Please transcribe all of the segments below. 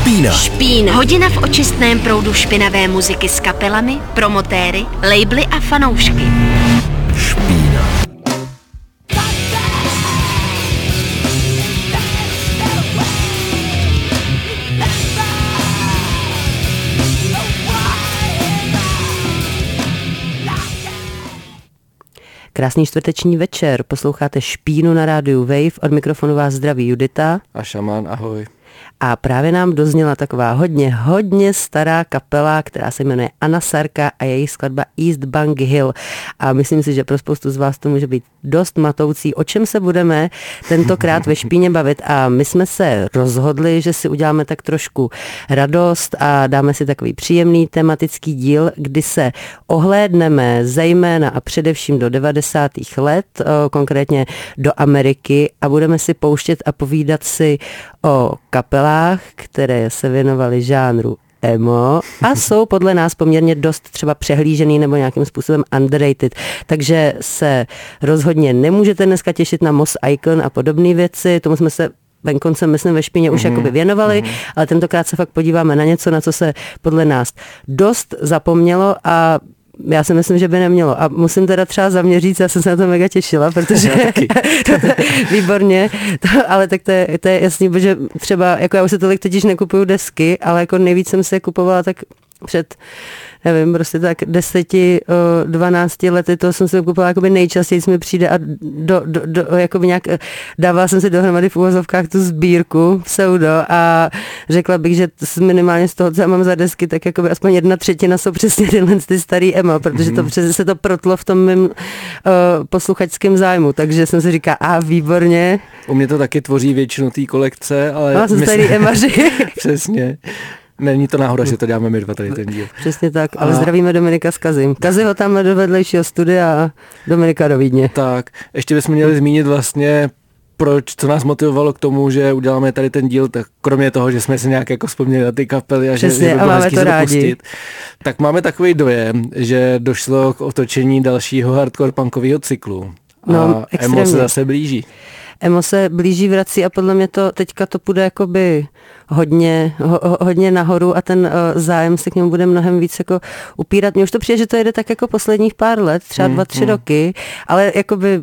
Špína. Špína. Hodina v očistném proudu špinavé muziky s kapelami, promotéry, labely a fanoušky. Špína. Krásný čtvrteční večer, posloucháte Špínu na rádiu Wave, od mikrofonu vás zdraví Judita. A šaman, ahoj. A právě nám dozněla taková hodně, hodně stará kapela, která se jmenuje Anna Sarka a její skladba East Bank Hill. A myslím si, že pro spoustu z vás to může být dost matoucí, o čem se budeme tentokrát ve špíně bavit. A my jsme se rozhodli, že si uděláme tak trošku radost a dáme si takový příjemný tematický díl, kdy se ohlédneme zejména a především do 90. let, konkrétně do Ameriky a budeme si pouštět a povídat si o kapelách, které se věnovaly žánru emo a jsou podle nás poměrně dost třeba přehlížený nebo nějakým způsobem underrated. Takže se rozhodně nemůžete dneska těšit na Moss Icon a podobné věci, tomu jsme se venkoncem, myslím, ve špině už mm-hmm. jakoby věnovali, mm-hmm. ale tentokrát se fakt podíváme na něco, na co se podle nás dost zapomnělo a já si myslím, že by nemělo. A musím teda třeba zaměřit, já jsem se na to mega těšila, protože výborně, to, ale tak to je, to je jasný, protože třeba, jako já už se tolik totiž nekupuju desky, ale jako nejvíc jsem se kupovala tak před nevím, prostě tak deseti, dvanácti lety, to jsem si kupovala jakoby nejčastěji, mi přijde a do, do, do, jakoby nějak, dávala jsem si dohromady v úvozovkách tu sbírku pseudo a řekla bych, že minimálně z toho, co já mám za desky, tak jakoby aspoň jedna třetina jsou přesně tyhle ty starý emo, protože to mhm. přesně se to protlo v tom mým uh, posluchačském zájmu, takže jsem si říká, a výborně. U mě to taky tvoří většinu té kolekce, ale... No, jsem starý emaři. Přesně. Není to náhoda, že to děláme my dva tady ten díl. Přesně tak, ale a... zdravíme Dominika s Kazim. Kazi ho tam do vedlejšího studia a Dominika do Vídně. Tak, ještě bychom měli zmínit vlastně proč, co nás motivovalo k tomu, že uděláme tady ten díl, tak kromě toho, že jsme si nějak jako vzpomněli na ty kapely a Přesně, že, že by bylo máme to rádi. Pustit, tak máme takový dojem, že došlo k otočení dalšího hardcore punkového cyklu. No, a extrémně. emo se zase blíží. Emo se blíží, vrací a podle mě to teďka to půjde jakoby hodně, ho, hodně nahoru a ten uh, zájem se k němu bude mnohem víc jako upírat. Mně už to přijde, že to jede tak jako posledních pár let, třeba mm, dva, tři mm. roky, ale jakoby,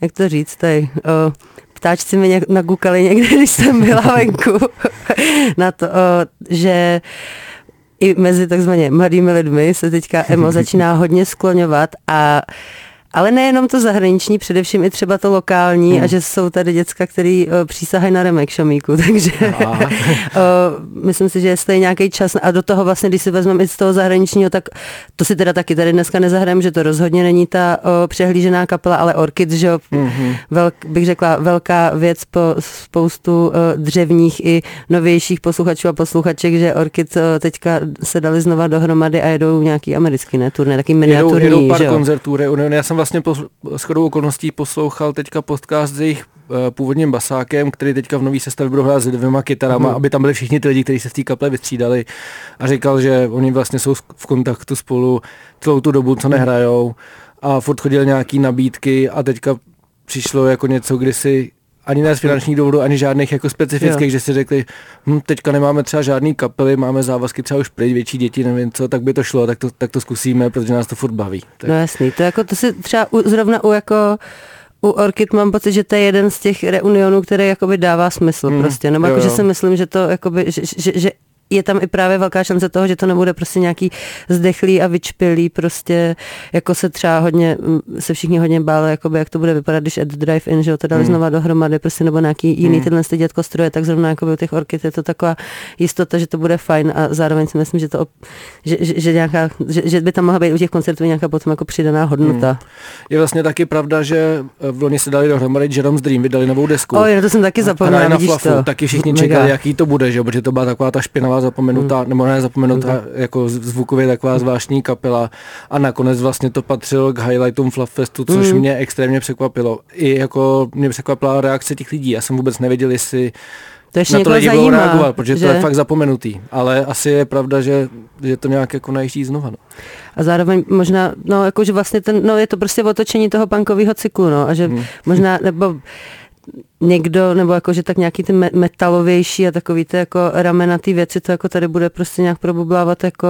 jak to říct, tady, uh, ptáčci mi nějak nagukali někde, když jsem byla venku, na to, uh, že i mezi takzvaně mladými lidmi se teďka emo začíná hodně skloňovat a ale nejenom to zahraniční, především i třeba to lokální hmm. a že jsou tady děcka, který uh, přísahají na remek šamíku, takže uh, myslím si, že jestli je nějaký čas a do toho vlastně, když si vezmeme i z toho zahraničního, tak to si teda taky tady dneska nezahrajem, že to rozhodně není ta uh, přehlížená kapela, ale Orchid, že jo, hmm. velk, bych řekla velká věc po spoustu uh, dřevních i novějších posluchačů a posluchaček, že Orchid uh, teďka se dali znova dohromady a jedou nějaký americký ne, turné, taky miniaturní, jedou, jedou pár koncertů, já jsem vlastně po, s chodou okolností poslouchal teďka podcast s jejich uh, původním basákem, který teďka v nový sestavě budou hrát s dvěma kytarama, mm. aby tam byli všichni ty lidi, kteří se v té kaple vystřídali. A říkal, že oni vlastně jsou v kontaktu spolu celou tu dobu, co nehrajou. A furt chodili nějaký nabídky a teďka přišlo jako něco, kdy si ani ne z finančních důvodů, ani žádných jako specifických, jo. že si řekli, hm, teďka nemáme třeba žádný kapely, máme závazky třeba už pryč, větší děti, nevím co, tak by to šlo, tak to, tak to zkusíme, protože nás to furt baví. Tak. No jasný, to jako to si třeba u, zrovna u jako u Orchid mám pocit, že to je jeden z těch reunionů, který jakoby dává smysl mm, prostě. Nebo jako, že si myslím, že to jakoby, že, že, že je tam i právě velká šance toho, že to nebude prostě nějaký zdechlý a vyčpělý, prostě jako se třeba hodně, mm, se všichni hodně báli, jakoby, jak to bude vypadat, když Ed Drive In, že to dali mm. znova dohromady, prostě nebo nějaký jiný mm. tyhle dětko stroje, tak zrovna jakoby u těch orkid je to taková jistota, že to bude fajn a zároveň si myslím, že to, že, že, že, nějaká, že, že by tam mohla být u těch koncertů nějaká potom jako přidaná hodnota. Mm. Je vlastně taky pravda, že v loni se dali dohromady Jerome's Dream, vydali novou desku. O, to jsem taky zapomněla, na flafu, to. Taky všichni čekali, jaký to bude, že? protože to byla taková ta špinavá zapomenutá, hmm. nebo ne zapomenutá, hmm. jako zvukově taková zvláštní kapela a nakonec vlastně to patřilo k highlightům Fluffestu, což hmm. mě extrémně překvapilo. I jako mě překvapila reakce těch lidí, já jsem vůbec nevěděl, jestli to na to lidi budou reagovat, protože že? to je fakt zapomenutý. Ale asi je pravda, že, že to nějak jako najíždí znova. No. A zároveň možná, no jakože vlastně ten, no je to prostě otočení toho punkového cyklu, no a že hmm. možná, nebo někdo, nebo jako, že tak nějaký ty metalovější a takový ty jako ramenatý věci, to jako tady bude prostě nějak probublávat jako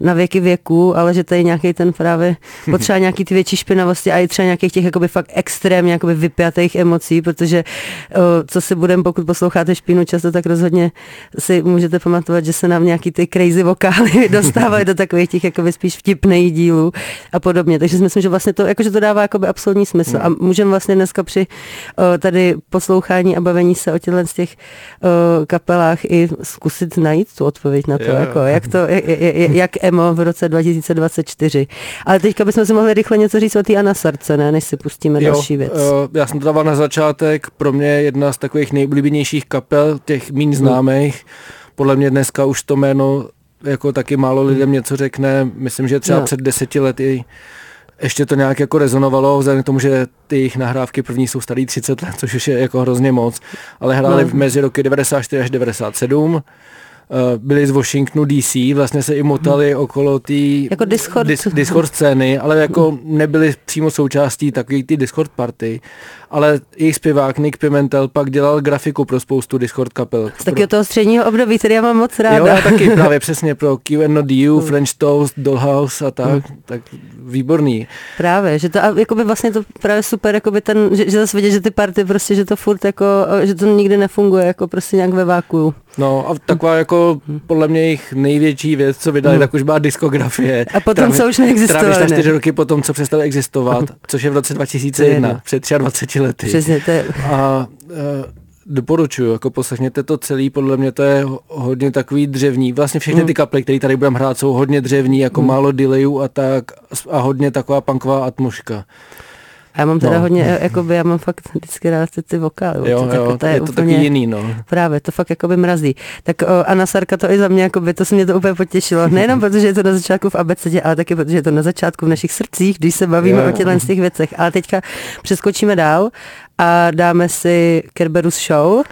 na věky věků, ale že tady nějaký ten právě potřeba nějaký ty větší špinavosti a i třeba nějakých těch jakoby fakt extrémně jakoby vypjatých emocí, protože co si budeme, pokud posloucháte špínu často, tak rozhodně si můžete pamatovat, že se nám nějaký ty crazy vokály dostávají do takových těch jakoby spíš vtipných dílů a podobně. Takže si myslím, že vlastně to, jakože to dává jakoby absolutní smysl. A můžeme vlastně dneska při o, poslouchání a bavení se o těchto z těch o, kapelách i zkusit najít tu odpověď na to, yeah. jako, jak, to, jak, jak emo v roce 2024. Ale teďka bychom si mohli rychle něco říct o té Anasarce, ne, než si pustíme jo, další věc. Jo, já jsem to dával na začátek, pro mě jedna z takových nejoblíbenějších kapel, těch méně známých. Hmm. Podle mě dneska už to jméno jako taky málo lidem něco řekne. Myslím, že třeba no. před deseti lety ještě to nějak jako rezonovalo, vzhledem k tomu, že ty jejich nahrávky první jsou starý 30 let, což už je jako hrozně moc, ale hráli no. mezi roky 94 až 97 Eh, byli z Washingtonu DC, vlastně se i motali hmm. okolo té jako Discord. Dis, Discord scény, ale jako nebyli přímo součástí takový ty Discord party, ale jejich zpěvák Nick Pimentel pak dělal grafiku pro spoustu Discord kapel. Z taky toho středního období, který já mám moc ráda. Jo, já taky právě přesně pro Q&Du, hmm. French Toast, Dollhouse a tak, hmm. tak výborný. Právě, že to a jakoby vlastně to právě super, jakoby ten, že, že zase vidět, že ty party prostě, že to furt jako, že to nikdy nefunguje, jako prostě nějak ve váku. No a taková jako podle mě jejich největší věc, co vydali, hmm. tak už byla diskografie. A potom, co už neexistovalo. Právě čtyři roky potom, co přestali existovat, což je v roce 2001, před 23 lety. Přesně, to je... A, a doporučuju, jako poslechněte to celý, podle mě to je hodně takový dřevní. Vlastně všechny ty kapely, které tady budeme hrát, jsou hodně dřevní, jako hmm. málo delayů a tak a hodně taková punková Já mám teda no. hodně, jakoby, já mám fakt vždycky rád ty, ty vokály. Jo, to, jo, to je, je to úplně, taky jiný, no. Právě, to fakt jakoby mrazí. Tak o, Anna Sarka to i za mě, jakoby, to se mě to úplně potěšilo. Nejenom protože je to na začátku v abecedě, ale taky protože je to na začátku v našich srdcích, když se bavíme jo. o těchto těch věcech. Ale teďka přeskočíme dál a dáme si Kerberus Show.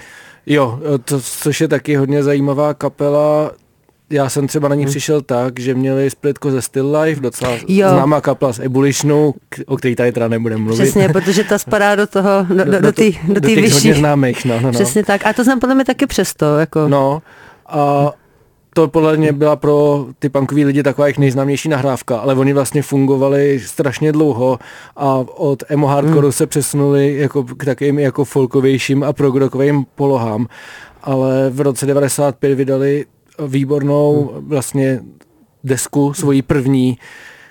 Jo, to, což je taky hodně zajímavá kapela, já jsem třeba na ní hmm. přišel tak, že měli splitko ze Still Life, docela jo. známá kapla z Ebolitionu, o který tady teda nebudeme mluvit. Přesně, protože ta spadá do toho, do, do, do, do té do, do vyšší. známých, no, no, no. Přesně tak, a to znám podle mě taky přesto. Jako. No, a to podle mě byla pro ty punkový lidi taková jejich nejznámější nahrávka, ale oni vlastně fungovali strašně dlouho a od emo hardcore hmm. se přesunuli jako k takovým jako folkovějším a progrokovým polohám. Ale v roce 95 vydali výbornou hmm. vlastně desku, svoji první,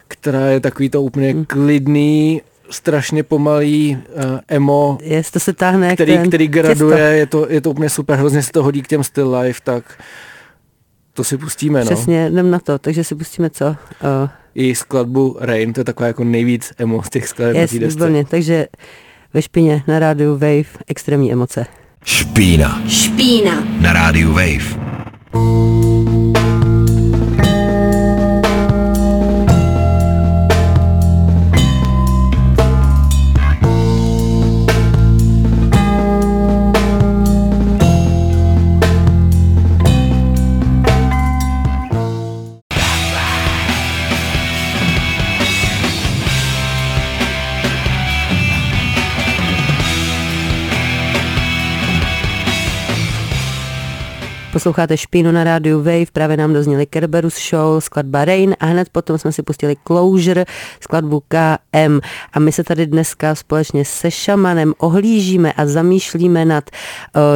která je takový to úplně hmm. klidný, strašně pomalý uh, emo, Jest, to se táhne který, ten který graduje, je to, je to úplně super, hrozně se to hodí k těm still life, tak to si pustíme, Přesně, no. Přesně, jdem na to, takže si pustíme co? Uh, I skladbu Rain, to je taková jako nejvíc emo z těch skladeb yes, výborně, takže ve špině na rádiu Wave extrémní emoce. Špína. Špína. Na rádiu Wave. Música Posloucháte Špínu na rádiu Wave, právě nám dozněli Kerberus Show, skladba Rain a hned potom jsme si pustili Closure, skladbu KM. A my se tady dneska společně se šamanem ohlížíme a zamýšlíme nad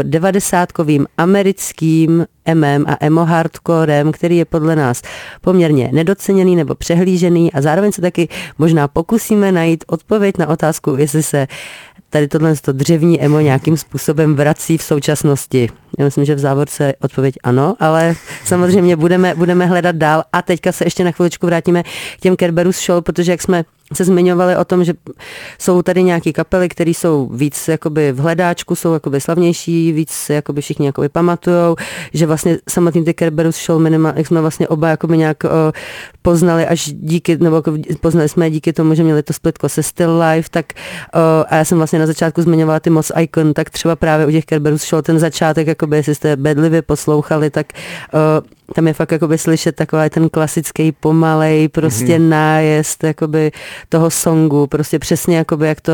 devadesátkovým americkým MM a emo hardcorem, který je podle nás poměrně nedoceněný nebo přehlížený a zároveň se taky možná pokusíme najít odpověď na otázku, jestli se tady tohle to dřevní emo nějakým způsobem vrací v současnosti. Já myslím, že v závorce odpověď ano, ale samozřejmě budeme, budeme hledat dál a teďka se ještě na chviličku vrátíme k těm Kerberus Show, protože jak jsme se zmiňovali o tom, že jsou tady nějaké kapely, které jsou víc jakoby v hledáčku, jsou jakoby slavnější, víc jakoby všichni jakoby pamatujou, že vlastně samotný ty Kerberus Show minima, jak jsme vlastně oba jakoby nějak o, poznali až díky, nebo jako poznali jsme díky tomu, že měli to splitko se Still Life, tak o, a já jsem vlastně na začátku zmiňovala ty Moss Icon, tak třeba právě u těch Kerberus Show ten začátek, jakoby jestli jste bedlivě poslouchali, tak o, tam je fakt jakoby slyšet takový ten klasický pomalej prostě mm-hmm. nájezd jakoby toho songu, prostě přesně jakoby, jak to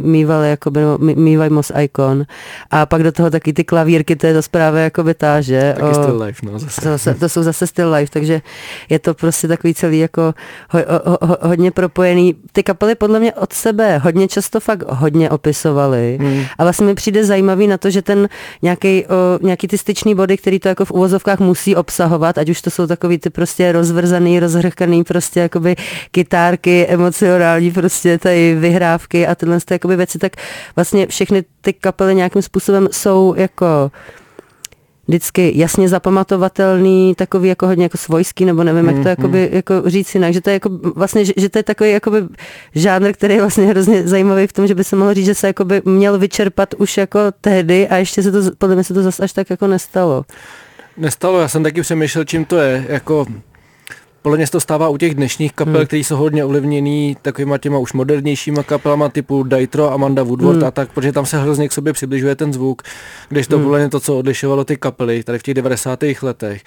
mývali, jakoby, no, mývaj Mos Icon. A pak do toho taky ty klavírky, to je zase právě jakoby ta, že? Taky o, still life, no zase. zase. To jsou zase still life, takže je to prostě takový celý jako ho, ho, ho, hodně propojený. Ty kapely podle mě od sebe hodně často fakt hodně opisovaly. Hmm. A vlastně mi přijde zajímavý na to, že ten nějaký, nějaký ty styčný body, který to jako v uvozovkách musí obsahovat, ať už to jsou takový ty prostě rozvrzaný, rozhrkaný prostě jakoby kytárky, emocionální prostě tady vyhrávky a tyhle ty jakoby věci, tak vlastně všechny ty kapely nějakým způsobem jsou jako vždycky jasně zapamatovatelný, takový jako hodně jako svojský, nebo nevím, mm, jak to mhm, jakoby, mm. jako říct jinak, že to je jako vlastně, že, že to je takový jakoby žánr, který je vlastně hrozně zajímavý v tom, že by se mohlo říct, že se jakoby měl vyčerpat už jako tehdy a ještě se to, podle mě se to zase až tak jako nestalo. Nestalo, já jsem taky přemýšlel, čím to je, jako podle mě se to stává u těch dnešních kapel, hmm. které jsou hodně ovlivněný takovýma těma už modernějšíma kapelama typu Daitro, Amanda Woodward hmm. a tak, protože tam se hrozně k sobě přibližuje ten zvuk, když to hmm. podle mě to, co odlišovalo ty kapely tady v těch 90. letech,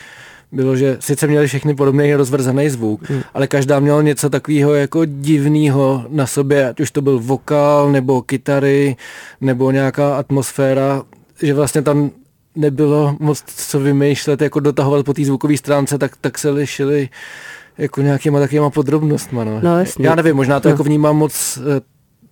bylo, že sice měli všechny podobný rozvrzený zvuk, hmm. ale každá měla něco takového jako divného na sobě, ať už to byl vokál, nebo kytary, nebo nějaká atmosféra, že vlastně tam nebylo moc co vymýšlet, jako dotahovat po té zvukové stránce, tak, tak se lišili jako nějakýma takovýma podrobnostma. No. no jasně. Já nevím, možná to no. jako vnímám moc, eh,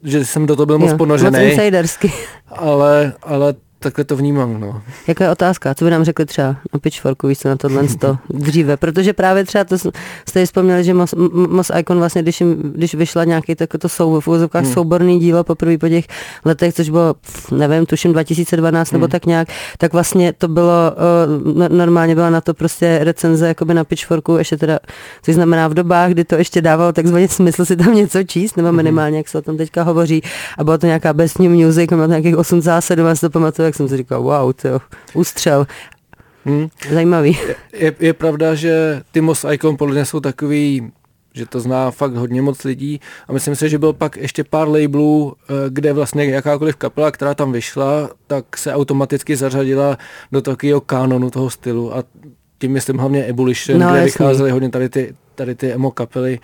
že jsem do toho byl moc jo, ponořený. Moc insidersky. Ale, ale takhle to vnímám, no. Jaká je otázka? Co by nám řekli třeba na Pitchforku, víš co, na tohle to dříve? Protože právě třeba to jste vzpomněli, že Mos, Mos Icon vlastně, když, jim, když vyšla nějaký to sou, v úzovkách hmm. souborný dílo poprvé po těch letech, což bylo, nevím, tuším 2012 hmm. nebo tak nějak, tak vlastně to bylo, uh, normálně byla na to prostě recenze jakoby na Pitchforku, ještě teda, což znamená v dobách, kdy to ještě dávalo takzvaně smysl si tam něco číst, nebo hmm. minimálně, jak se o tom teďka hovoří, a bylo to nějaká best new music, má nějakých 87, a si to pamatuju, jak jsem si říkal, wow, to ústřel. Hmm. Zajímavý. Je, je, pravda, že ty Mos Icon podle mě jsou takový že to zná fakt hodně moc lidí a myslím si, že byl pak ještě pár labelů, eh, kde vlastně jakákoliv kapela, která tam vyšla, tak se automaticky zařadila do takového kanonu toho stylu a tím myslím hlavně Ebullition, no, kde jasný. vycházely hodně tady ty, tady ty emo kapely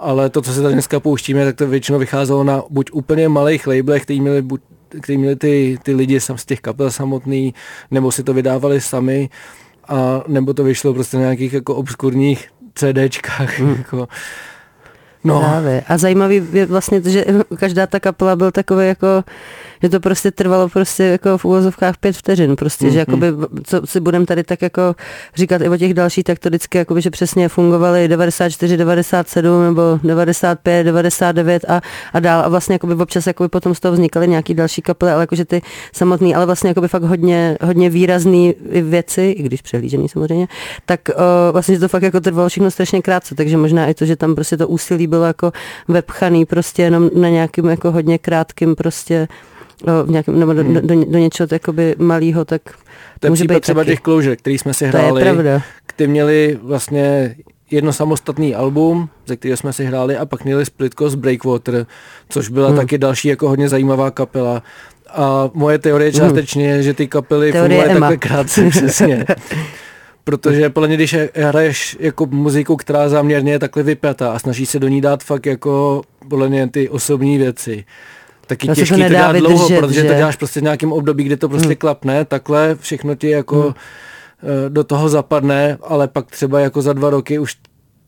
ale to, co se tady dneska pouštíme, tak to většinou vycházelo na buď úplně malých labelech, kteří měli buď který měli ty, ty lidi sam z těch kapel samotný, nebo si to vydávali sami, a nebo to vyšlo prostě na nějakých jako obskurních CDčkách. Hmm. Jako. No. Právě. A zajímavý je vlastně to, že každá ta kapela byl takový jako že to prostě trvalo prostě jako v úvozovkách pět vteřin, prostě, mm, že jakoby, co si budeme tady tak jako říkat i o těch dalších, tak to vždycky jakoby, že přesně fungovaly 94, 97 nebo 95, 99 a, a dál a vlastně jakoby občas jakoby potom z toho vznikaly nějaký další kapely, ale jakože ty samotný, ale vlastně jakoby fakt hodně, hodně výrazný věci, i když přehlížený samozřejmě, tak o, vlastně to fakt jako trvalo všechno strašně krátce, takže možná i to, že tam prostě to úsilí bylo jako vepchaný prostě jenom na nějakým jako hodně krátkým prostě v nějakém, nebo do, hmm. do, do, do něčeho jakoby malého, tak to je může být třeba taky. těch Closure, který jsme si hráli, to je pravda. který měli vlastně jedno samostatný album, ze kterého jsme si hráli a pak měli splitko z Breakwater, což byla hmm. taky další jako hodně zajímavá kapela. A moje teorie hmm. částečně je, že ty kapely fungovaly takhle krátce, přesně. Protože podle mě, když hraješ jako muziku, která záměrně je takhle vypjatá a snaží se do ní dát fakt jako podle mě ty osobní věci, taky to těžký to, to dělat dlouho, držet, protože že? to děláš prostě v nějakém období, kde to prostě hmm. klapne, takhle všechno ti jako hmm. Eh, do toho zapadne, ale pak třeba jako za dva roky už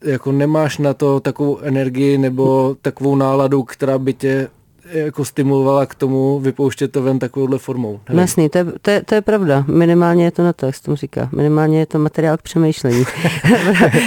jako nemáš na to takovou energii nebo takovou náladu, která by tě jako stimulovala k tomu vypouštět to ven takovouhle formou. Nevím. Jasný, to je, to, je, to je pravda. Minimálně je to na to, jak se tomu říká. Minimálně je to materiál k přemýšlení v,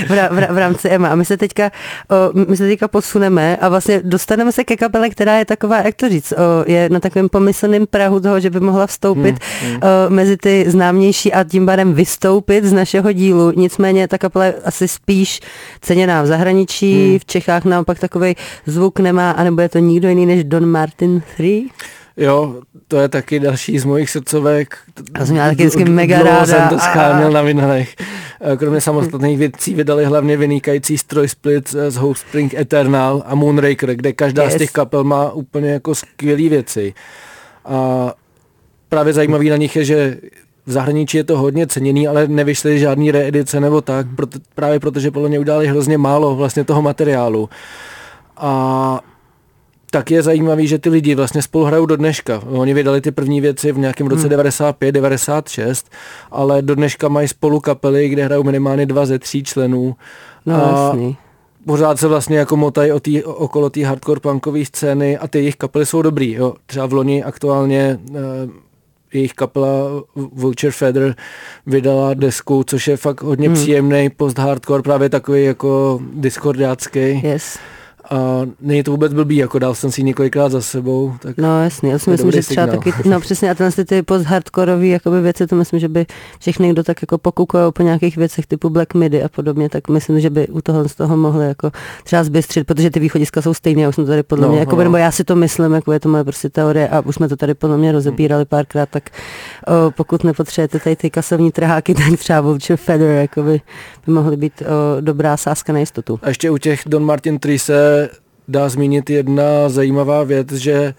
v, v, v rámci EMA. A my se teďka, o, my se teďka posuneme a vlastně dostaneme se ke kapele, která je taková, jak to říct, o, je na takovém pomyslném prahu toho, že by mohla vstoupit hmm, hmm. O, mezi ty známější a tím barem vystoupit z našeho dílu. Nicméně ta kapela je asi spíš ceněná v zahraničí, hmm. v Čechách naopak takový zvuk nemá, anebo je to nikdo jiný než Don Martin 3? Jo, to je taky další z mojich srdcovek. Já jsem měla taky vždycky mega ráda. jsem to scháněl na vinilech. Kromě samostatných věcí vydali hlavně vynikající stroj split z Hope Spring Eternal a Moonraker, kde každá yes. z těch kapel má úplně jako skvělé věci. A právě zajímavý na nich je, že v zahraničí je to hodně ceněný, ale nevyšly žádný reedice nebo tak, proto, právě protože podle mě udělali hrozně málo vlastně toho materiálu A tak je zajímavý, že ty lidi vlastně spolu hrajou do dneška. Oni vydali ty první věci v nějakém roce hmm. 95, 96, ale do dneška mají spolu kapely, kde hrajou minimálně dva ze tří členů. No a jasný. Pořád se vlastně jako motají o tý, okolo té hardcore punkové scény a ty jejich kapely jsou dobrý. Jo. Třeba v loni aktuálně uh, jejich kapela Vulture Feather vydala desku, což je fakt hodně hmm. příjemný post-hardcore, právě takový jako discordácký. Yes a není to vůbec blbý, jako dal jsem si několikrát za sebou. Tak no jasně, já si myslím, že třeba taky, no přesně, a tenhle ty post-hardcoreové jakoby věci, to myslím, že by všechny, kdo tak jako pokukují po nějakých věcech typu Black Midi a podobně, tak myslím, že by u toho z toho mohli jako třeba zbystřit, protože ty východiska jsou stejné, já už jsem to tady podle no, mě, jako, no. nebo já si to myslím, jako je to moje prostě teorie a už jsme to tady podle mě rozebírali párkrát, tak o, pokud nepotřebujete tady ty kasovní trháky, tak třeba Vulture Feather jako by, by mohly být o, dobrá sázka na jistotu. A ještě u těch Don Martin Trise dá zmínit jedna zajímavá věc, že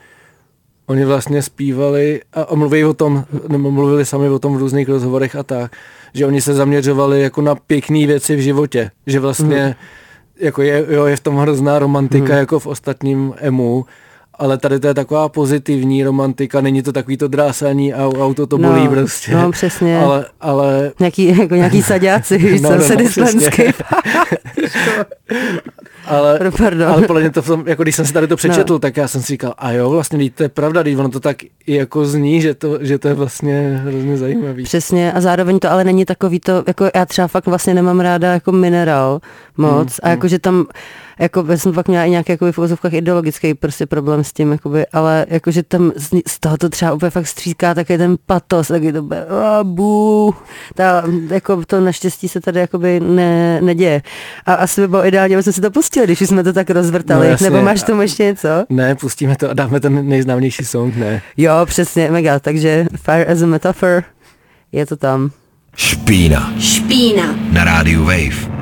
oni vlastně zpívali a mluví o tom, nebo mluvili sami o tom v různých rozhovorech a tak, že oni se zaměřovali jako na pěkné věci v životě, že vlastně mm. jako je, jo, je v tom hrozná romantika mm. jako v ostatním emu, ale tady to je taková pozitivní romantika, není to takový to drásání a auto to bolí no, prostě. No, přesně. Ale, ale... Nějaký, jako nějaký saďáci, víš no, co, no, ale, Pardon. ale podle mě to v tom, jako když jsem si tady to přečetl, no. tak já jsem si říkal, a jo, vlastně to je pravda, když ono to tak i jako zní, že to, že to je vlastně hrozně zajímavý. Přesně a zároveň to ale není takový to, jako já třeba fakt vlastně nemám ráda jako minerál moc hmm, a hmm. jakože tam jako já jsem pak měla i nějaký jako v uvozovkách ideologický prostě problém s tím, jakoby, ale jakože tam z, z toho to třeba úplně fakt stříká taky ten patos, taky to bude, bů, ta, jako to naštěstí se tady jakoby ne, neděje. A asi by bylo ideálně, aby jsme si to pustili, když jsme to tak rozvrtali. No, jasně. Nebo máš tomu ještě něco? Ne, pustíme to a dáme ten nejznámější song, ne. Jo, přesně, mega, takže Fire as a Metaphor, je to tam. Špína. Špína. Na rádiu Wave.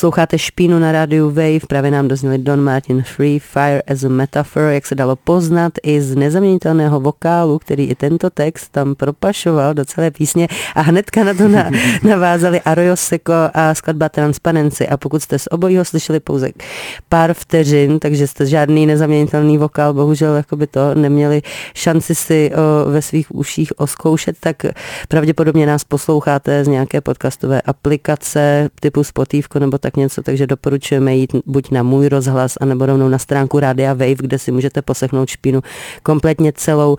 Posloucháte špínu na rádiu Wave, právě nám dozněli Don Martin Free Fire as a Metaphor, jak se dalo poznat i z nezaměnitelného vokálu, který i tento text tam propašoval do celé písně a hnedka na to na, navázali Arroyo Seco a skladba Transparency. A pokud jste z obojího slyšeli pouze pár vteřin, takže jste žádný nezaměnitelný vokál, bohužel jakoby to neměli šanci si o, ve svých uších oskoušet, tak pravděpodobně nás posloucháte z nějaké podcastové aplikace typu Spotify nebo tak něco, takže doporučujeme jít buď na můj rozhlas, anebo rovnou na stránku Rádia Wave, kde si můžete poslechnout špínu kompletně celou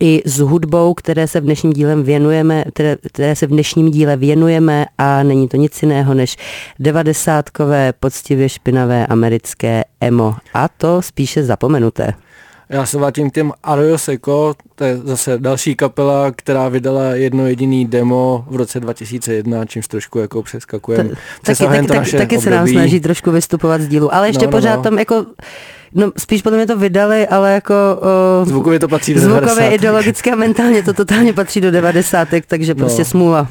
i s hudbou, které se v dnešním díle věnujeme, které, které se v dnešním díle věnujeme a není to nic jiného než devadesátkové, poctivě špinavé americké emo. A to spíše zapomenuté. Já se vrátím k těm Arroyo Seco, to je zase další kapela, která vydala jedno jediný demo v roce 2001, čímž trošku jako přeskakujeme. Taky, taky, taky, taky se nám snaží trošku vystupovat z dílu, ale ještě no, no, pořád no. tam jako No spíš podle mě to vydali, ale jako... O, zvukově to patří do Zvukově, 90. ideologicky a mentálně to totálně patří do 90. takže prostě no. smůla.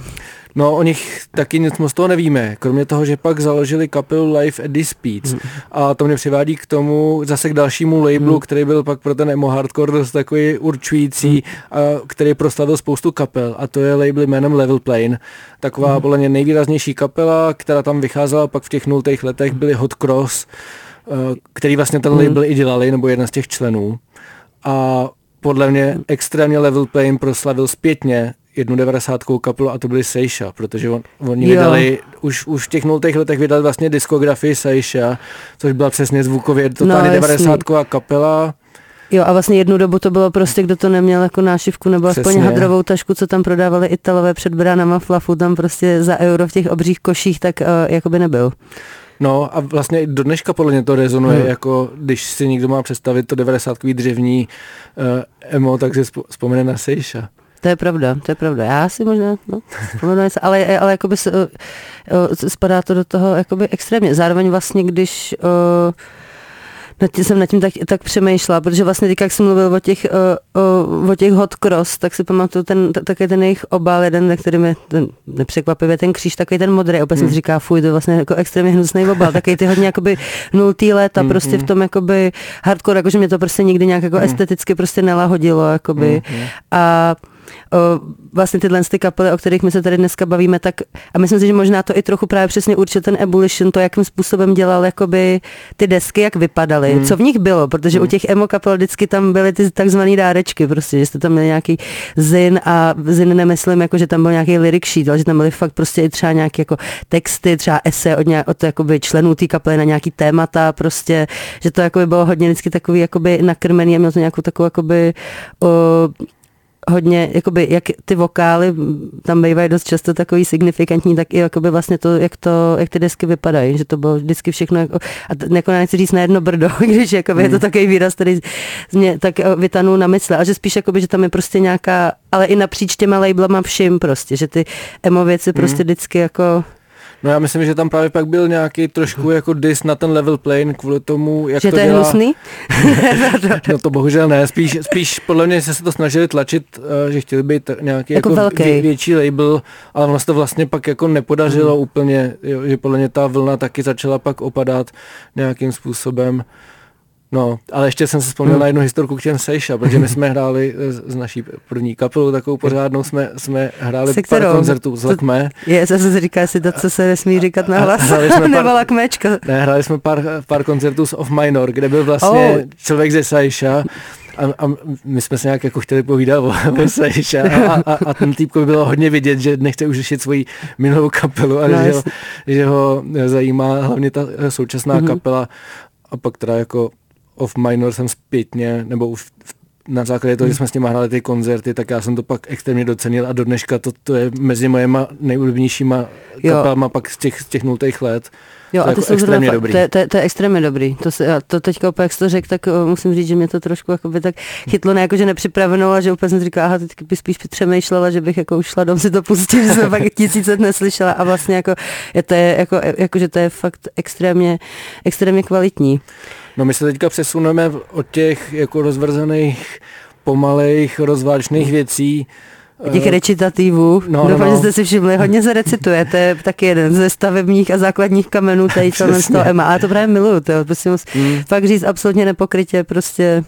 No, o nich taky nic moc toho nevíme, kromě toho, že pak založili kapelu Life at the Speeds. Hmm. A to mě přivádí k tomu, zase k dalšímu labelu, hmm. který byl pak pro ten emo hardcore dost takový určující, hmm. a který proslavil spoustu kapel. A to je label jménem Level Plane. Taková hmm. podle mě nejvýraznější kapela, která tam vycházela pak v těch nultých letech, byly Hot Cross, eh, který vlastně ten hmm. label i dělali, nebo jeden z těch členů. A podle mě extrémně Level Plane proslavil zpětně jednu devadesátkou kapelu a to byli Sejša, protože on, oni jo. vydali, už, už v těch nultých letech vydali vlastně diskografii Sejša, což byla přesně zvukově totálně no, devadesátková kapela. Jo a vlastně jednu dobu to bylo prostě, kdo to neměl jako nášivku nebo Přesně. aspoň hadrovou tašku, co tam prodávali Italové před bránama Flafu, tam prostě za euro v těch obřích koších, tak uh, jako by nebyl. No a vlastně do dneška podle mě to rezonuje, hmm. jako když si někdo má představit to 90 dřevní uh, emo, tak si vzpomene na Sejša. To je pravda, to je pravda. Já si možná, no, ale, ale jakoby se, spadá to do toho jakoby extrémně. Zároveň vlastně, když uh, nad tím jsem nad tím tak, tak přemýšlela, protože vlastně teď, jak jsem mluvil o těch, o, o, o těch hot cross, tak si pamatuju ten, také ten jejich obal, jeden, na kterým je ten, nepřekvapivě ten kříž, takový ten modrý, opět hmm. jsem si říká, fuj, to je vlastně jako extrémně hnusný obal, takový ty hodně jakoby nultý léta, hmm. prostě v tom jakoby hardcore, jakože mě to prostě nikdy nějak jako hmm. esteticky prostě nelahodilo, jakoby. Hmm. A vlastně tyhle ty kapely, o kterých my se tady dneska bavíme, tak a myslím si, že možná to i trochu právě přesně určil ten Ebullition, to, jakým způsobem dělal jakoby ty desky, jak vypadaly, hmm. co v nich bylo, protože hmm. u těch emo kapel vždycky tam byly ty takzvané dárečky, prostě, že jste tam měli nějaký zin a zin nemyslím, jako, že tam byl nějaký lyric sheet, ale že tam byly fakt prostě i třeba nějaké jako texty, třeba ese od, nějak, od jakoby členů té kapely na nějaký témata, prostě, že to jakoby bylo hodně vždycky takový jakoby nakrmený a mělo to nějakou takovou jakoby o, hodně, jakoby, jak ty vokály tam bývají dost často takový signifikantní, tak i jakoby vlastně to, jak, to, jak ty desky vypadají, že to bylo vždycky všechno, jako, a to, jako nechci říct na jedno brdo, když jakoby, mm. je to mm. takový výraz, který mě tak eh, vytanul na mysle, a že spíš jakoby, že tam je prostě nějaká, ale i napříč těma labelama všim prostě, že ty emo věci prostě mm. vždycky jako No já myslím, že tam právě pak byl nějaký trošku jako dis na ten level plane kvůli tomu, jak že to, to je dělá. hnusný? no to bohužel ne, spíš, spíš podle mě se to snažili tlačit, eh, že chtěli být nějaký jako, jako vě, větší label, ale vlastně to vlastně pak jako nepodařilo hmm. úplně, jo, že podle mě ta vlna taky začala pak opadat nějakým způsobem. No, ale ještě jsem se vzpomněl hmm. na jednu historku k těm Sejša, protože my jsme hráli z naší první kapelu, takovou pořádnou jsme, jsme hráli se pár koncertů z Lakme. Je, zase se říká si to, co se nesmí říkat na hlas, nebo Lakmečka. Ne, hráli jsme pár, pár koncertů z Off Minor, kde byl vlastně oh. člověk ze Sejša, a, a my jsme se nějak jako chtěli povídat o, o Sejša a, a, a ten týpko bylo hodně vidět, že nechce už řešit svoji minulou kapelu a no, že, ho, že ho zajímá hlavně ta současná mm-hmm. kapela a pak teda jako of Minor jsem zpětně, nebo už na základě toho, že jsme s nimi hráli ty koncerty, tak já jsem to pak extrémně docenil a do dneška to, to je mezi mojema nejulíbenějšíma kapelama pak z těch, z těch nultých let. Jo, to a ty jsou extrémně zrovna, dobrý. To, je, to, to je extrémně dobrý. To, se, to teďka opět, jak jsi to řekl, tak uh, musím říct, že mě to trošku jakoby tak chytlo, ne jako, že nepřipravenou, a že úplně jsem říkala, aha, teď bych spíš přemýšlela, že bych jako ušla dom si to pustit, že jsem pak tisíce neslyšela a vlastně jako, je to je, jako, jako, že to je fakt extrémně, extrémně kvalitní. No my se teďka přesuneme od těch jako rozvrzených, pomalejch, rozvážných věcí Těch eh, recitativů, no, doufám, no, no. že jste si všimli, hodně se recituje, to je taky jeden ze stavebních a základních kamenů tady z toho Emma, a to právě miluju, to je prostě hmm. fakt říct absolutně nepokrytě, prostě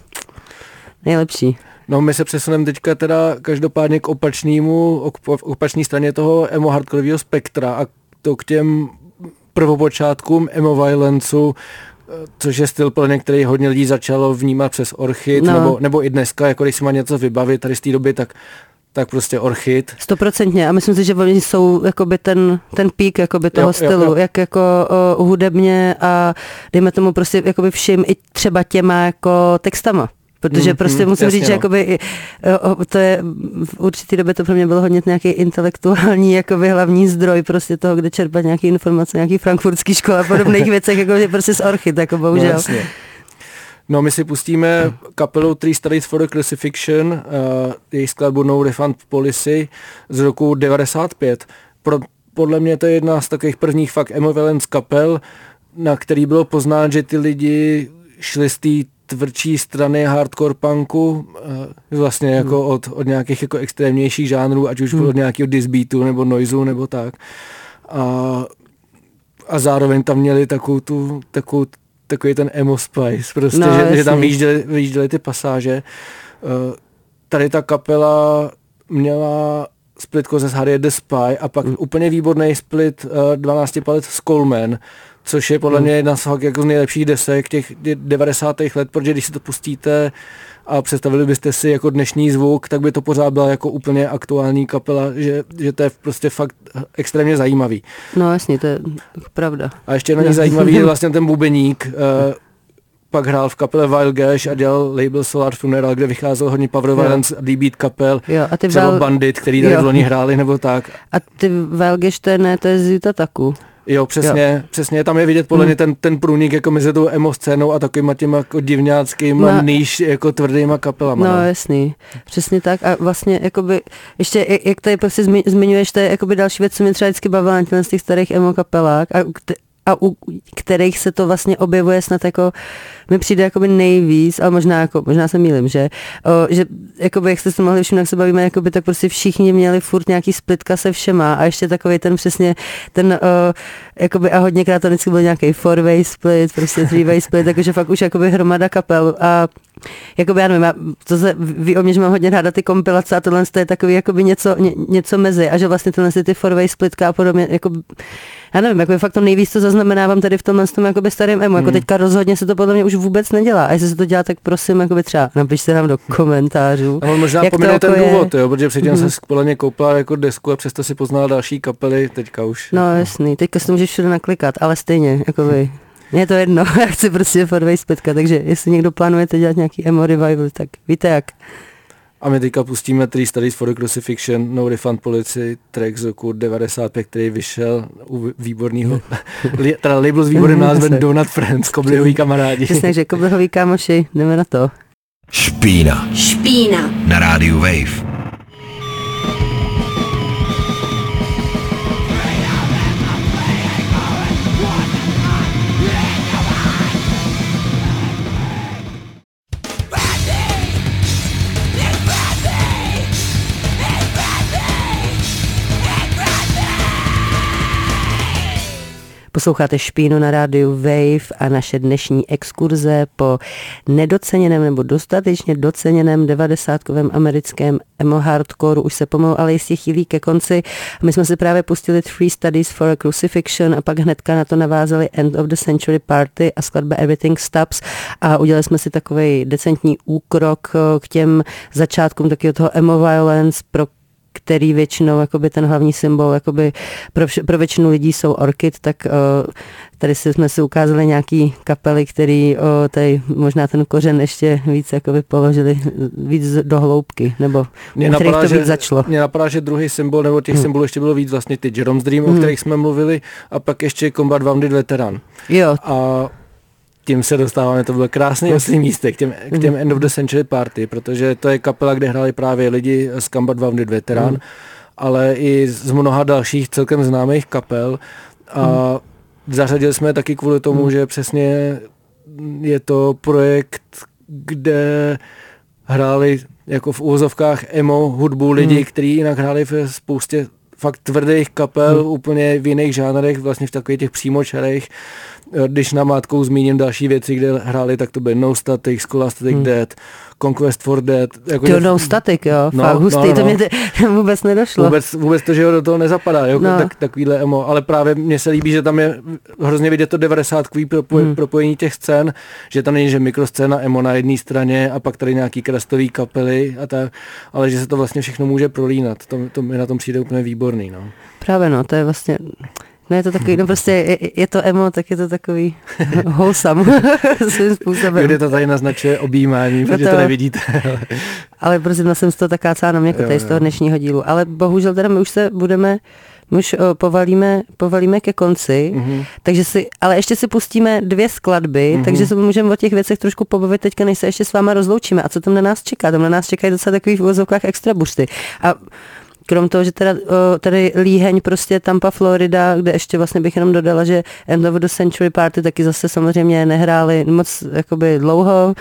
nejlepší. No my se přesuneme teďka teda každopádně k opačnému, k opačné straně toho emo hardcoreového spektra a to k těm prvopočátkům emo violenceu, což je styl pro některý hodně lidí začalo vnímat přes orchid, no. nebo, nebo i dneska, jako když si má něco vybavit tady z té doby, tak tak prostě orchid. Stoprocentně a myslím si, že oni jsou jakoby ten, ten pík jakoby toho jo, stylu, jo, jo. jak jako o, hudebně a dejme tomu prostě jakoby všim i třeba těma jako textama. Protože mm, prostě mm, musím jasně, říct, no. že jakoby, to je, v určitý době to pro mě bylo hodně nějaký intelektuální jakoby hlavní zdroj prostě toho, kde čerpat nějaké informace, nějaký frankfurtský škola a podobných věcech, jako je prostě z orchid, jako bohužel. No, jasně. No my si pustíme kapelu Three Studies for the Crucifixion, uh, jejich skladbu No Refund Policy z roku 95. Pro, podle mě to je jedna z takových prvních fakt emo kapel, na který bylo poznat, že ty lidi šli z té tvrdší strany hardcore punku, eh, vlastně hmm. jako od, od nějakých jako extrémnějších žánrů, ať už hmm. od nějakého disbeatu nebo noizeu nebo tak. A, a zároveň tam měli takovou tu, takovou, takový ten emo spice, prostě, no, že, že tam vyjížděli, vyjížděli ty pasáže. Uh, tady ta kapela měla split ze Harriet the Spy a pak hmm. úplně výborný split uh, 12 palet s Coleman, což je podle hmm. mě jedna z jako z nejlepších desek těch 90. let, protože když si to pustíte a představili byste si jako dnešní zvuk, tak by to pořád byla jako úplně aktuální kapela, že, že to je prostě fakt extrémně zajímavý. No jasně, to je pravda. A ještě na ní zajímavý je vlastně ten bubeník, uh, pak hrál v kapele Wild Gash a dělal label Solar Funeral, kde vycházel hodně Power Violence a D-Beat kapel, jo, a ty třeba Val... Bandit, který tady v loni hráli nebo tak. A ty Wild Gash to je ne, to je z Utah Taku. Jo, přesně, jo. přesně, tam je vidět podle mě ten, ten průnik jako mezi tou emo scénou a takovýma těma jako divňáckýma no, níž jako tvrdýma kapelama. No, no, jasný, přesně tak a vlastně jakoby, ještě jak tady prostě zmiňuješ, to je jakoby další věc, co mě třeba vždycky bavila na těch starých emo kapelách a a u kterých se to vlastně objevuje snad jako, mi přijde jakoby nejvíc, ale možná, jako, možná se mýlim, že, o, že jakoby, jak jste se mohli všimnout, jak se bavíme, jakoby, tak prostě všichni měli furt nějaký splitka se všema a ještě takový ten přesně ten, o, jakoby, a hodněkrát to vždycky byl nějaký four-way split, prostě three-way split, takže fakt už jakoby hromada kapel a jakoby, já nevím, to se, ví o mě, že mám hodně ráda ty kompilace a tohle je takový jakoby něco, ně, něco mezi a že vlastně tyhle ty four-way splitka a podobně, jako, já nevím, jako je fakt to nejvíc, co zaznamenávám tady v tomhle tom jakoby starém emu, jako hmm. teďka rozhodně se to podle mě už vůbec nedělá. A jestli se to dělá, tak prosím, jakoby třeba napište nám do komentářů. A on možná pominul ten jako důvod, jo, protože předtím hmm. se podle mě koupila jako desku a přesto si poznala další kapely, teďka už. No jasný, teďka si to můžeš všude naklikat, ale stejně, jakoby. Mně je to jedno, já chci prostě Fordway zpětka, takže jestli někdo plánujete dělat nějaký emo revival, tak víte jak. A my teďka pustíme Three Studies for the Crucifixion, No Refund Policy, track z roku 95, který vyšel u výborného, teda label s výborným názvem Donut Friends, koblihoví kamarádi. Přesně, že koblihoví kámoši, jdeme na to. Špína. Špína. Na rádiu Wave. Posloucháte Špínu na rádiu Wave a naše dnešní exkurze po nedoceněném nebo dostatečně doceněném devadesátkovém americkém emo hardcore už se pomalu ale jistě chýlí ke konci. My jsme si právě pustili Three Studies for a Crucifixion a pak hnedka na to navázali End of the Century Party a skladba Everything Stops a udělali jsme si takový decentní úkrok k těm začátkům takového toho emo violence, pro který většinou jakoby ten hlavní symbol jakoby pro, vš- pro většinu lidí jsou orchid, tak uh, tady si jsme si ukázali nějaký kapely, který uh, tady možná ten kořen ještě víc jakoby položili víc do hloubky, nebo mě napadá, to víc začalo. Mně napadá, že druhý symbol, nebo těch hmm. symbolů ještě bylo víc vlastně ty Jerome's Dream, hmm. o kterých jsme mluvili, a pak ještě Combat Wounded Veteran. Jo. A tím se dostáváme, to bylo krásný oslý místek, k těm, k těm End of the Century Party, protože to je kapela, kde hráli právě lidi z Combat Wounded Veteran, mm. ale i z mnoha dalších celkem známých kapel a mm. zařadili jsme taky kvůli tomu, mm. že přesně je to projekt, kde hráli jako v úvozovkách emo hudbu lidi, mm. kteří jinak hráli v spoustě fakt tvrdých kapel, hmm. úplně v jiných žánrech, vlastně v takových těch přímočarech když na mátkou zmíním další věci, kde hráli, tak to byl No Static, Scholastic hmm. Dead, Conquest for Dead. Jako to No Static, jo, no, fakt hustý, no, no. to mě vůbec nedošlo. Vůbec, vůbec to, že ho do toho nezapadá, jo, no. tak, takovýhle emo, ale právě mně se líbí, že tam je hrozně vidět to 90 propoj, hmm. propojení těch scén, že tam není, že mikroscéna emo na jedné straně a pak tady nějaký krastový kapely a tak, ale že se to vlastně všechno může prolínat, to, to mi na tom přijde úplně výborný, no. Právě no, to je vlastně No je to takový, no prostě je, je to emo, tak je to takový wholesome svým způsobem. Kde to tady naznačuje objímání, protože to, to nevidíte. ale prosím, jsem z toho taká cána mě, jako tady z toho dnešního dílu. Ale bohužel teda my už se budeme my už o, povalíme, povalíme ke konci, mm-hmm. takže si, ale ještě si pustíme dvě skladby, mm-hmm. takže se můžeme o těch věcech trošku pobavit teďka, než se ještě s váma rozloučíme. A co tam na nás čeká? Tam na nás čekají docela takových uvozovkách extra bursty. A Krom toho, že teda tady líheň prostě Tampa, Florida, kde ještě vlastně bych jenom dodala, že End of the Century Party taky zase samozřejmě nehráli moc jakoby dlouho,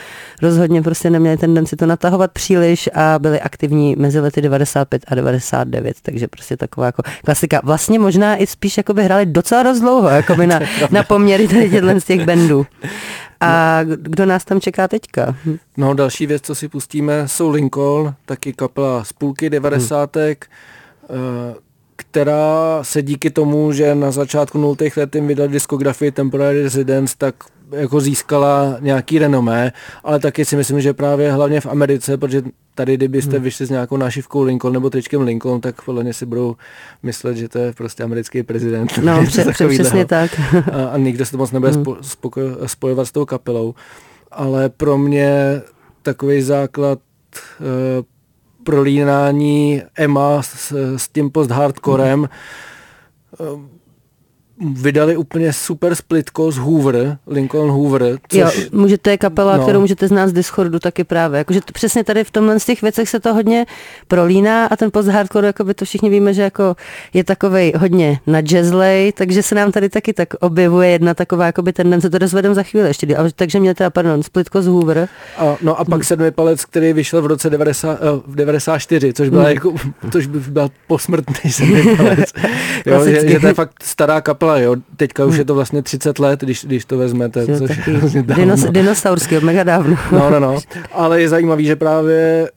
rozhodně prostě neměli tendenci to natahovat příliš a byli aktivní mezi lety 95 a 99, takže prostě taková jako klasika. Vlastně možná i spíš jakoby hráli docela dost dlouho, jakoby na, na poměry tady z těch bandů. A kdo nás tam čeká teďka? No další věc, co si pustíme, jsou Lincoln, taky kapela z půlky devadesátek, hmm. která se díky tomu, že na začátku nultých let jim vydali diskografii Temporary Residence, tak jako získala nějaký renomé, ale taky si myslím, že právě hlavně v Americe, protože tady, kdybyste hmm. vyšli s nějakou našivkou Lincoln nebo tričkem Lincoln, tak podle mě si budou myslet, že to je prostě americký prezident. No, pře- přesně tak. a, a nikdo se to moc nebude hmm. spo, spojovat s tou kapelou. Ale pro mě takový základ uh, prolínání Emma s, s tím post-hardcorem hmm. Vydali úplně super splitko z Hoover, Lincoln Hoover. Což, jo, můžete je kapela, no. kterou můžete znát z Discordu taky právě. Jakože to, přesně tady v tomhle z těch věcech se to hodně prolíná a ten post-hardcore, jako by to všichni víme, že jako je takovej hodně na jazzlej, takže se nám tady taky tak objevuje jedna taková jakoby tendence, to rozvedem za chvíli ještě. Takže mě teda, pardon, splitko z Hoover. A, no a pak hmm. sedmi palec, který vyšel v roce 90, uh, v 94, což byla hmm. jako, což by byl posmrtný sedmi palec. jo, že, že, to je fakt stará kapela, jo. Teďka už je to vlastně 30 let, když, když to vezmete. Což dinos, dinosaurský, mega dávno. no, no, no. Ale je zajímavý, že právě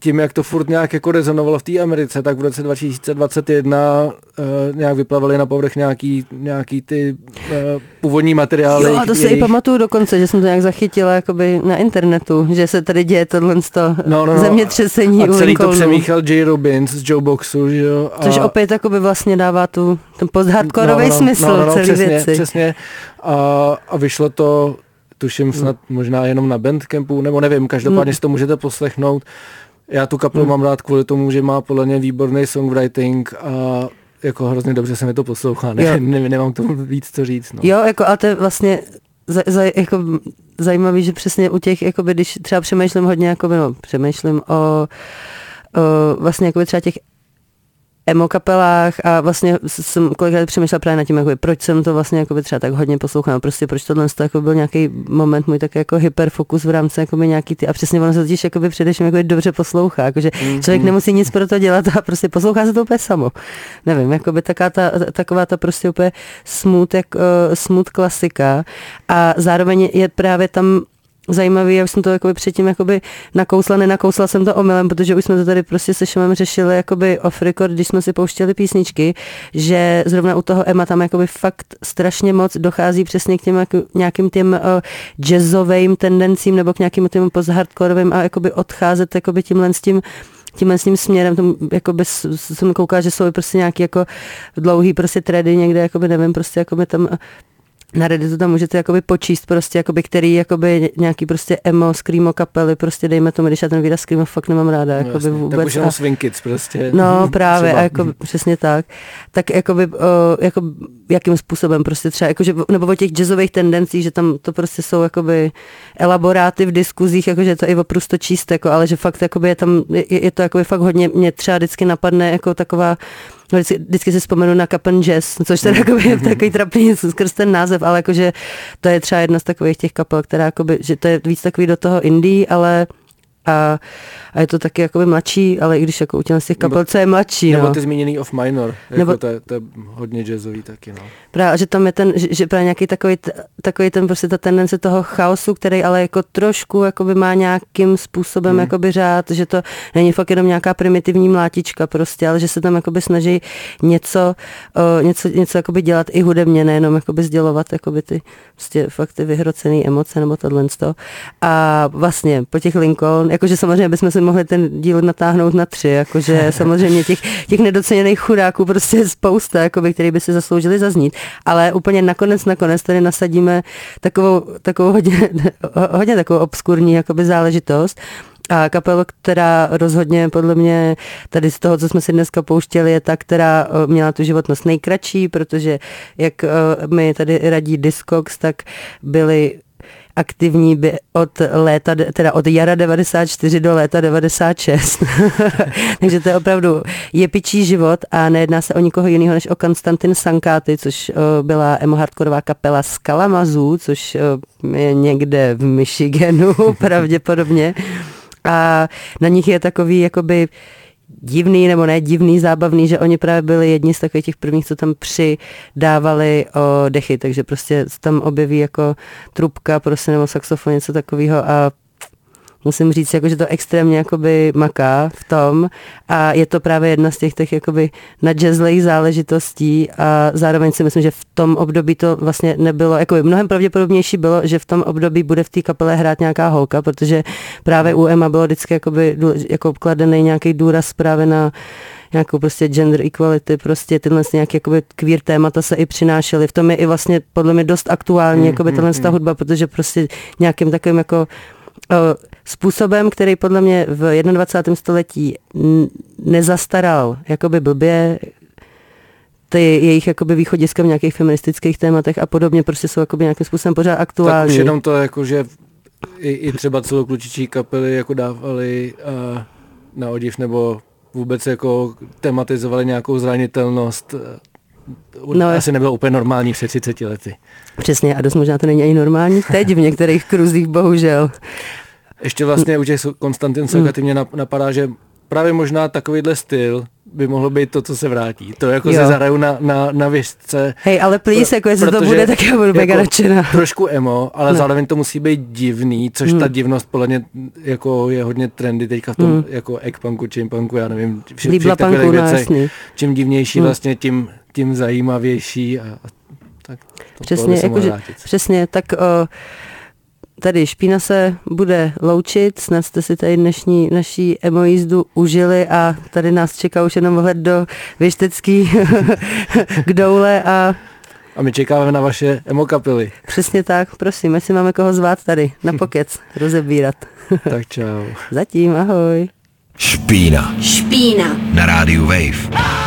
tím, jak to furt nějak jako rezonovalo v té Americe, tak v roce 2021 uh, eh, nějak vyplavily na povrch nějaký, nějaký ty uh, původní materiály. Jo, a to si i pamatuju dokonce, že jsem to nějak zachytila jakoby na internetu, že se tady děje tohle no, no, no, zemětřesení A celý to přemíchal J. Robbins z Joe Boxu, že jo. A... Což opět jakoby vlastně dává tu, ten post-hardcoreový no, no, smysl no, no, no, celý přesně, věci. Přesně. A, a vyšlo to tuším snad možná jenom na Bandcampu, nebo nevím, každopádně si to můžete poslechnout. Já tu kapelu hmm. mám rád kvůli tomu, že má podle mě výborný songwriting a jako hrozně dobře se mi to poslouchá. Ne, ne, nemám k tomu víc co říct. No. Jo, jako a to je vlastně za, za, jako zajímavý, že přesně u těch, jakoby, když třeba přemýšlím hodně, jakoby, no, přemýšlím o, o vlastně jakoby třeba těch emo kapelách a vlastně jsem kolikrát přemýšlela právě nad tím, jakoby, proč jsem to vlastně jakoby třeba tak hodně poslouchala, prostě proč tohle to jako byl nějaký moment můj tak jako hyperfokus v rámci jakoby nějaký ty a přesně ono se totiž jakoby především jakoby dobře poslouchá, jakože mm-hmm. člověk nemusí nic pro to dělat a prostě poslouchá se to úplně samo. Nevím, jakoby taká ta, taková ta prostě úplně smut, jak, uh, smut klasika a zároveň je právě tam zajímavý, já už jsem to jakoby předtím jakoby nakousla, nenakousla jsem to omylem, protože už jsme to tady prostě se Šumem řešili jakoby off record, když jsme si pouštěli písničky, že zrovna u toho Emma tam jakoby fakt strašně moc dochází přesně k těm jako, nějakým těm uh, jazzovým tendencím nebo k nějakým těm post-hardcoreovým a jakoby odcházet jakoby tímhle s tím tímhle s tím směrem, tomu, jakoby, jsem koukala, že jsou prostě nějaký jako dlouhý prostě tredy někde, jakoby nevím, prostě jakoby tam na Redditu tam můžete jakoby počíst prostě, jakoby, který jakoby nějaký prostě emo, screamo kapely, prostě dejme tomu, když já ten výraz screamo fakt nemám ráda, no, jakoby vůbec. Tak už jenom Swing Kids prostě. No právě, a jako, přesně tak. Tak jakoby, o, jako, jakým způsobem prostě třeba, jakože, nebo o těch jazzových tendencí, že tam to prostě jsou jakoby elaboráty v diskuzích, jakože to i oprosto číst, jako, ale že fakt jakoby je tam, je, je to jakoby fakt hodně, mě třeba vždycky napadne jako taková No, vždycky, vždycky si vzpomenu na Kapen Jazz, což teda jako je takový trapný skrz ten název, ale jakože to je třeba jedna z takových těch kapel, která jakoby, že to je víc takový do toho indie, ale a, a je to taky jakoby mladší, ale i když jako u těch kapel, co je mladší. Nebo no. ty zmíněný Off Minor, jako nebo, to, je, to je hodně jazzový taky. No. Právě, že tam je ten, že, že právě nějaký takový, takový ten prostě ta tendence toho chaosu, který ale jako trošku jakoby má nějakým způsobem hmm. jakoby řád, že to není fakt jenom nějaká primitivní mlátička prostě, ale že se tam jakoby snaží něco, o, něco, něco jakoby dělat i hudebně, nejenom jakoby sdělovat jakoby ty prostě fakt ty vyhrocené emoce nebo tohle. A vlastně po těch Lincoln, jakože samozřejmě bychom si mohli ten díl natáhnout na tři, jakože samozřejmě těch, těch nedoceněných chudáků prostě je spousta, jakoby, který by si zasloužili zaznít, ale úplně nakonec, nakonec tady nasadíme takovou, takovou hodně, hodně takovou obskurní jakoby záležitost, a kapelu, která rozhodně podle mě tady z toho, co jsme si dneska pouštěli, je ta, která měla tu životnost nejkratší, protože jak mi tady radí Discogs, tak byly aktivní by od léta, teda od jara 94 do léta 96. Takže to je opravdu jepičí život a nejedná se o nikoho jiného než o Konstantin Sankáty, což byla emo hardkorová kapela z Kalamazů, což je někde v Michiganu pravděpodobně. A na nich je takový jakoby divný, nebo ne divný, zábavný, že oni právě byli jedni z takových těch prvních, co tam přidávali o dechy, takže prostě tam objeví jako trubka prostě nebo saxofon, něco takového a musím říct, jako, že to extrémně jakoby maká v tom a je to právě jedna z těch, těch jakoby nadžezlejch záležitostí a zároveň si myslím, že v tom období to vlastně nebylo, jako mnohem pravděpodobnější bylo, že v tom období bude v té kapele hrát nějaká holka, protože právě u Emma bylo vždycky jakoby, jako kladený nějaký důraz právě na nějakou prostě gender equality, prostě tyhle nějaké jakoby queer témata se i přinášely. V tom je i vlastně podle mě dost aktuální, mm, jakoby mm, tahle mm. hudba, protože prostě nějakým takovým jako způsobem, který podle mě v 21. století nezastaral jakoby blbě, ty jejich jakoby východiska v nějakých feministických tématech a podobně prostě jsou jakoby nějakým způsobem pořád aktuální. Tak už jenom to jako, že i, i třeba celoklučičí kapely jako dávali uh, na odiv nebo vůbec jako tematizovali nějakou zranitelnost no, asi nebylo úplně normální před 30 lety. Přesně a dost možná to není ani normální teď v některých kruzích, bohužel. Ještě vlastně u těch Konstantin Sagaty mě napadá, že právě možná takovýhle styl by mohlo být to, co se vrátí. To jako jo. se zahraju na, na, na věžce. Hej, ale please, jako jestli to bude, tak já budu mega jako nadšená. Trošku emo, ale no. zároveň to musí být divný, což hmm. ta divnost podle mě jako je hodně trendy teďka v tom hmm. jako eggpunku, chimpunku, já nevím, všech, všech takových no, věcech. Čím divnější hmm. vlastně, tím, tím zajímavější a, a tak to přesně, jako, že, přesně, tak uh, tady Špína se bude loučit, snad jste si tady dnešní naší emo jízdu užili a tady nás čeká už jenom vhled do Věštecký k doule a a my čekáme na vaše emo kapely. Přesně tak, prosím, jestli máme koho zvát tady na pokec rozebírat. tak čau. Zatím, ahoj. Špína. Špína. Na rádiu Wave.